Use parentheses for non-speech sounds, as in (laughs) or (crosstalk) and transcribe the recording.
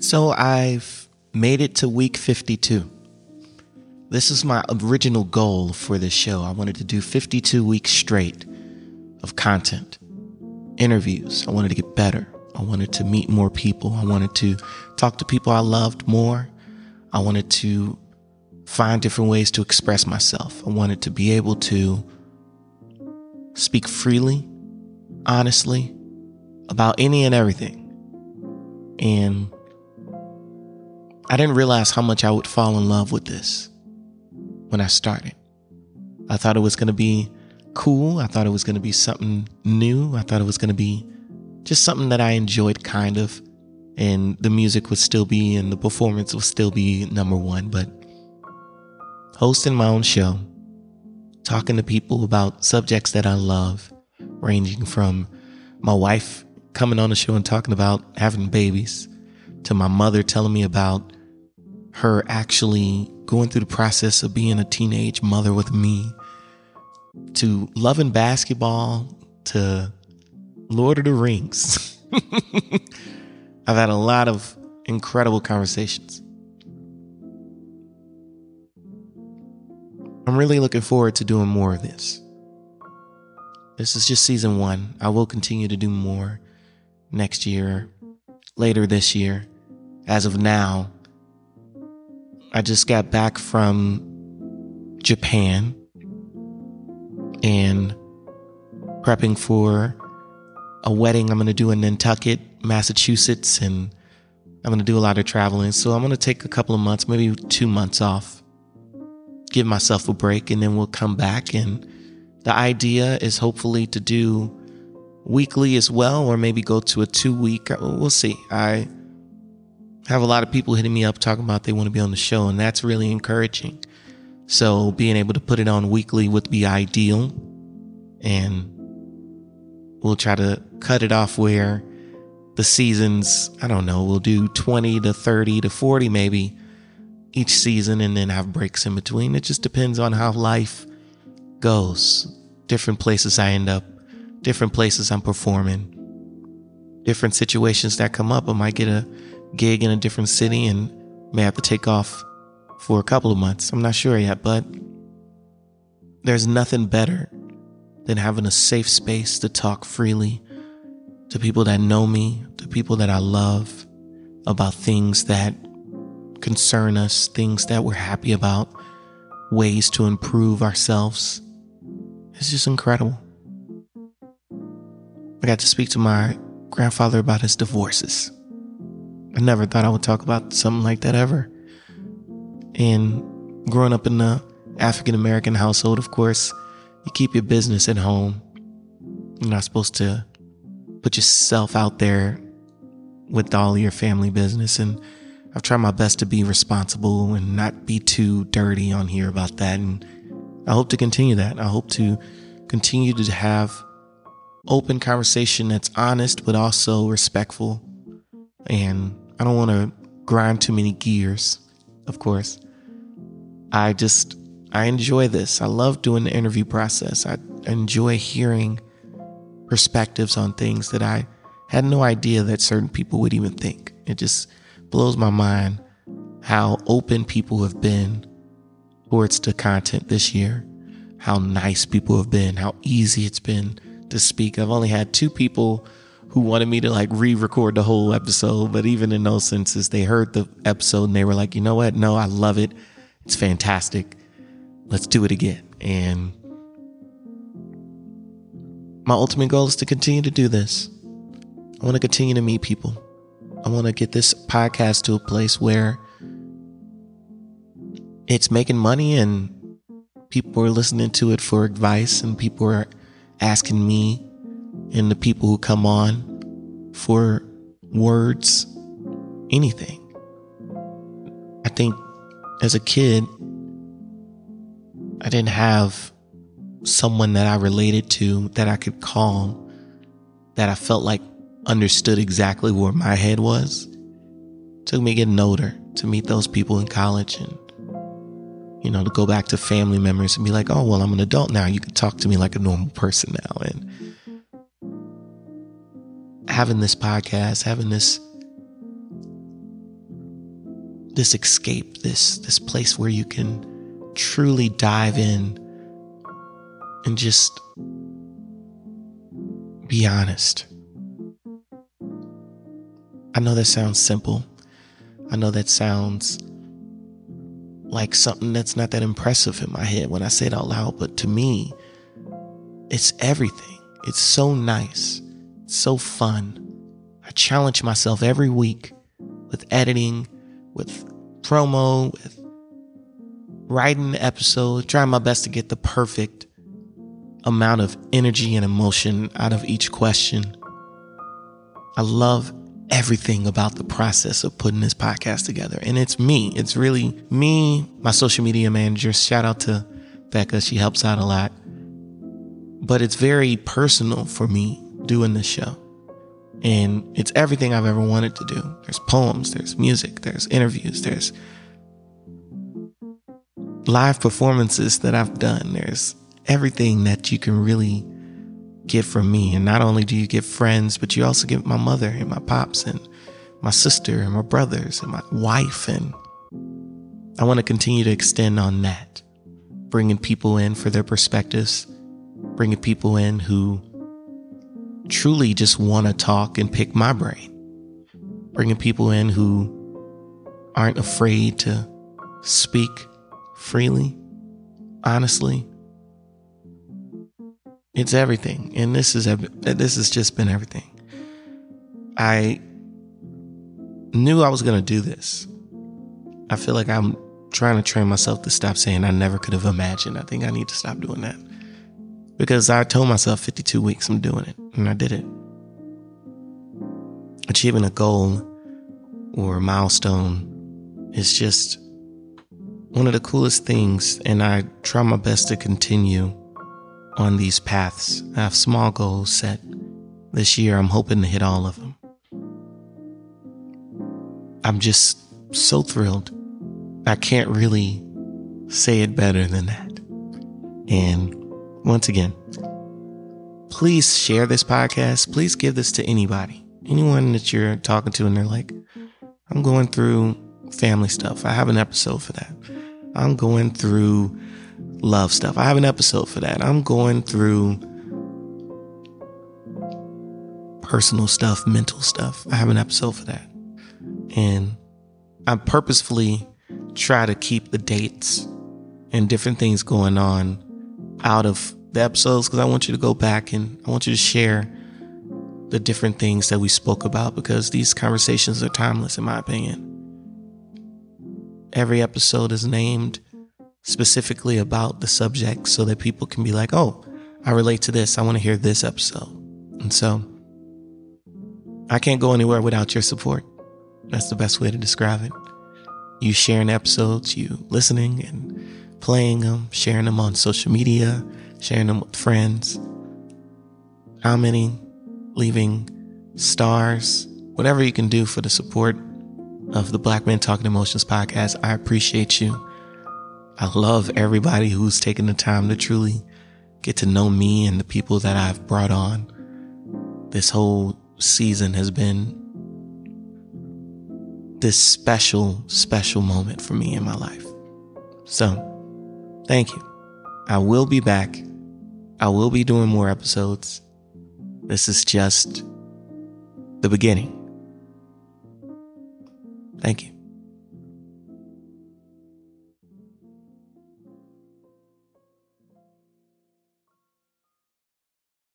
So I've made it to week 52. This is my original goal for this show. I wanted to do 52 weeks straight of content, interviews. I wanted to get better. I wanted to meet more people. I wanted to talk to people I loved more. I wanted to find different ways to express myself. I wanted to be able to speak freely, honestly, about any and everything. And I didn't realize how much I would fall in love with this when I started. I thought it was going to be cool. I thought it was going to be something new. I thought it was going to be just something that I enjoyed kind of. And the music would still be and the performance would still be number one. But hosting my own show, talking to people about subjects that I love, ranging from my wife coming on the show and talking about having babies to my mother telling me about her actually going through the process of being a teenage mother with me, to loving basketball, to Lord of the Rings. (laughs) I've had a lot of incredible conversations. I'm really looking forward to doing more of this. This is just season one. I will continue to do more next year, later this year. As of now, I just got back from Japan and prepping for a wedding I'm going to do in Nantucket, Massachusetts, and I'm going to do a lot of traveling. So I'm going to take a couple of months, maybe two months off, give myself a break, and then we'll come back. And the idea is hopefully to do weekly as well, or maybe go to a two week. We'll see. I have a lot of people hitting me up talking about they want to be on the show, and that's really encouraging. So being able to put it on weekly would be ideal. And we'll try to cut it off where the seasons, I don't know, we'll do 20 to 30 to 40 maybe each season and then have breaks in between. It just depends on how life goes. Different places I end up, different places I'm performing, different situations that come up. I might get a gig in a different city and may have to take off for a couple of months. I'm not sure yet, but there's nothing better than having a safe space to talk freely to people that know me, to people that I love about things that concern us, things that we're happy about, ways to improve ourselves. It's just incredible. I got to speak to my grandfather about his divorces. I never thought I would talk about something like that ever. And growing up in the African American household, of course, you keep your business at home. You're not supposed to put yourself out there with all your family business. And I've tried my best to be responsible and not be too dirty on here about that. And I hope to continue that. I hope to continue to have open conversation that's honest, but also respectful. And I don't want to grind too many gears, of course. I just, I enjoy this. I love doing the interview process. I enjoy hearing perspectives on things that I had no idea that certain people would even think. It just blows my mind how open people have been towards the content this year, how nice people have been, how easy it's been to speak. I've only had two people who wanted me to like re-record the whole episode, but even in those senses, they heard the episode and they were like, you know what? No, I love it. It's fantastic. Let's do it again. And my ultimate goal is to continue to do this. I want to continue to meet people. I want to get this podcast to a place where it's making money and people are listening to it for advice and people are asking me and the people who come on for words, anything. I think as a kid, I didn't have someone that I related to that I could call that I felt like understood exactly where my head was. It took me getting older to meet those people in college and you know to go back to family members and be like, "Oh, well, I'm an adult now. You can talk to me like a normal person now." And having this podcast, having this this escape, this this place where you can truly dive in and just be honest. I know that sounds simple. I know that sounds like something that's not that impressive in my head when I say it out loud, but to me, it's everything. It's so nice, so fun. I challenge myself every week with editing, with promo, with writing the episode, trying my best to get the perfect amount of energy and emotion out of each question. I love everything about the process of putting this podcast together. And it's me. It's really me, my social media manager. Shout out to Becca. She helps out a lot. But it's very personal for me doing this show. And it's everything I've ever wanted to do. There's poems, there's music, there's interviews, there's live performances that I've done. There's everything that you can really get from me. And not only do you get friends, but you also get my mother and my pops and my sister and my brothers and my wife. And I want to continue to extend on that, bringing people in for their perspectives, bringing people in who truly just want to talk and pick my brain, bringing people in who aren't afraid to speak freely, honestly, it's everything. And this is this has just been everything. I knew I was going to do this. I feel like I'm trying to train myself to stop saying I never could have imagined. I think I need to stop doing that. Because I told myself 52 weeks I'm doing it, and I did it. Achieving a goal or a milestone is just one of the coolest things, and I try my best to continue on these paths. I have small goals set. This year, I'm hoping to hit all of them. I'm just so thrilled. I can't really say it better than that. And once again, please share this podcast. Please give this to anybody, anyone that you're talking to, and they're like, I'm going through family stuff. I have an episode for that. I'm going through love stuff. I have an episode for that. I'm going through personal stuff, mental stuff. I have an episode for that. And I purposefully try to keep the dates and different things going on out of the episodes because I want you to go back and I want you to share the different things that we spoke about because these conversations are timeless, in my opinion. Every episode is named specifically about the subject so that people can be like, oh, I relate to this. I want to hear this episode. And so I can't go anywhere without your support. That's the best way to describe it. You sharing episodes, you listening and playing them, sharing them on social media, sharing them with friends, commenting, leaving stars, whatever you can do for the support of the Black Men Talking Emotions podcast. I appreciate you. I love everybody who's taken the time to truly get to know me and the people that I've brought on. This whole season has been this special, special moment for me in my life. So, thank you. I will be back. I will be doing more episodes. This is just the beginning. Thank you.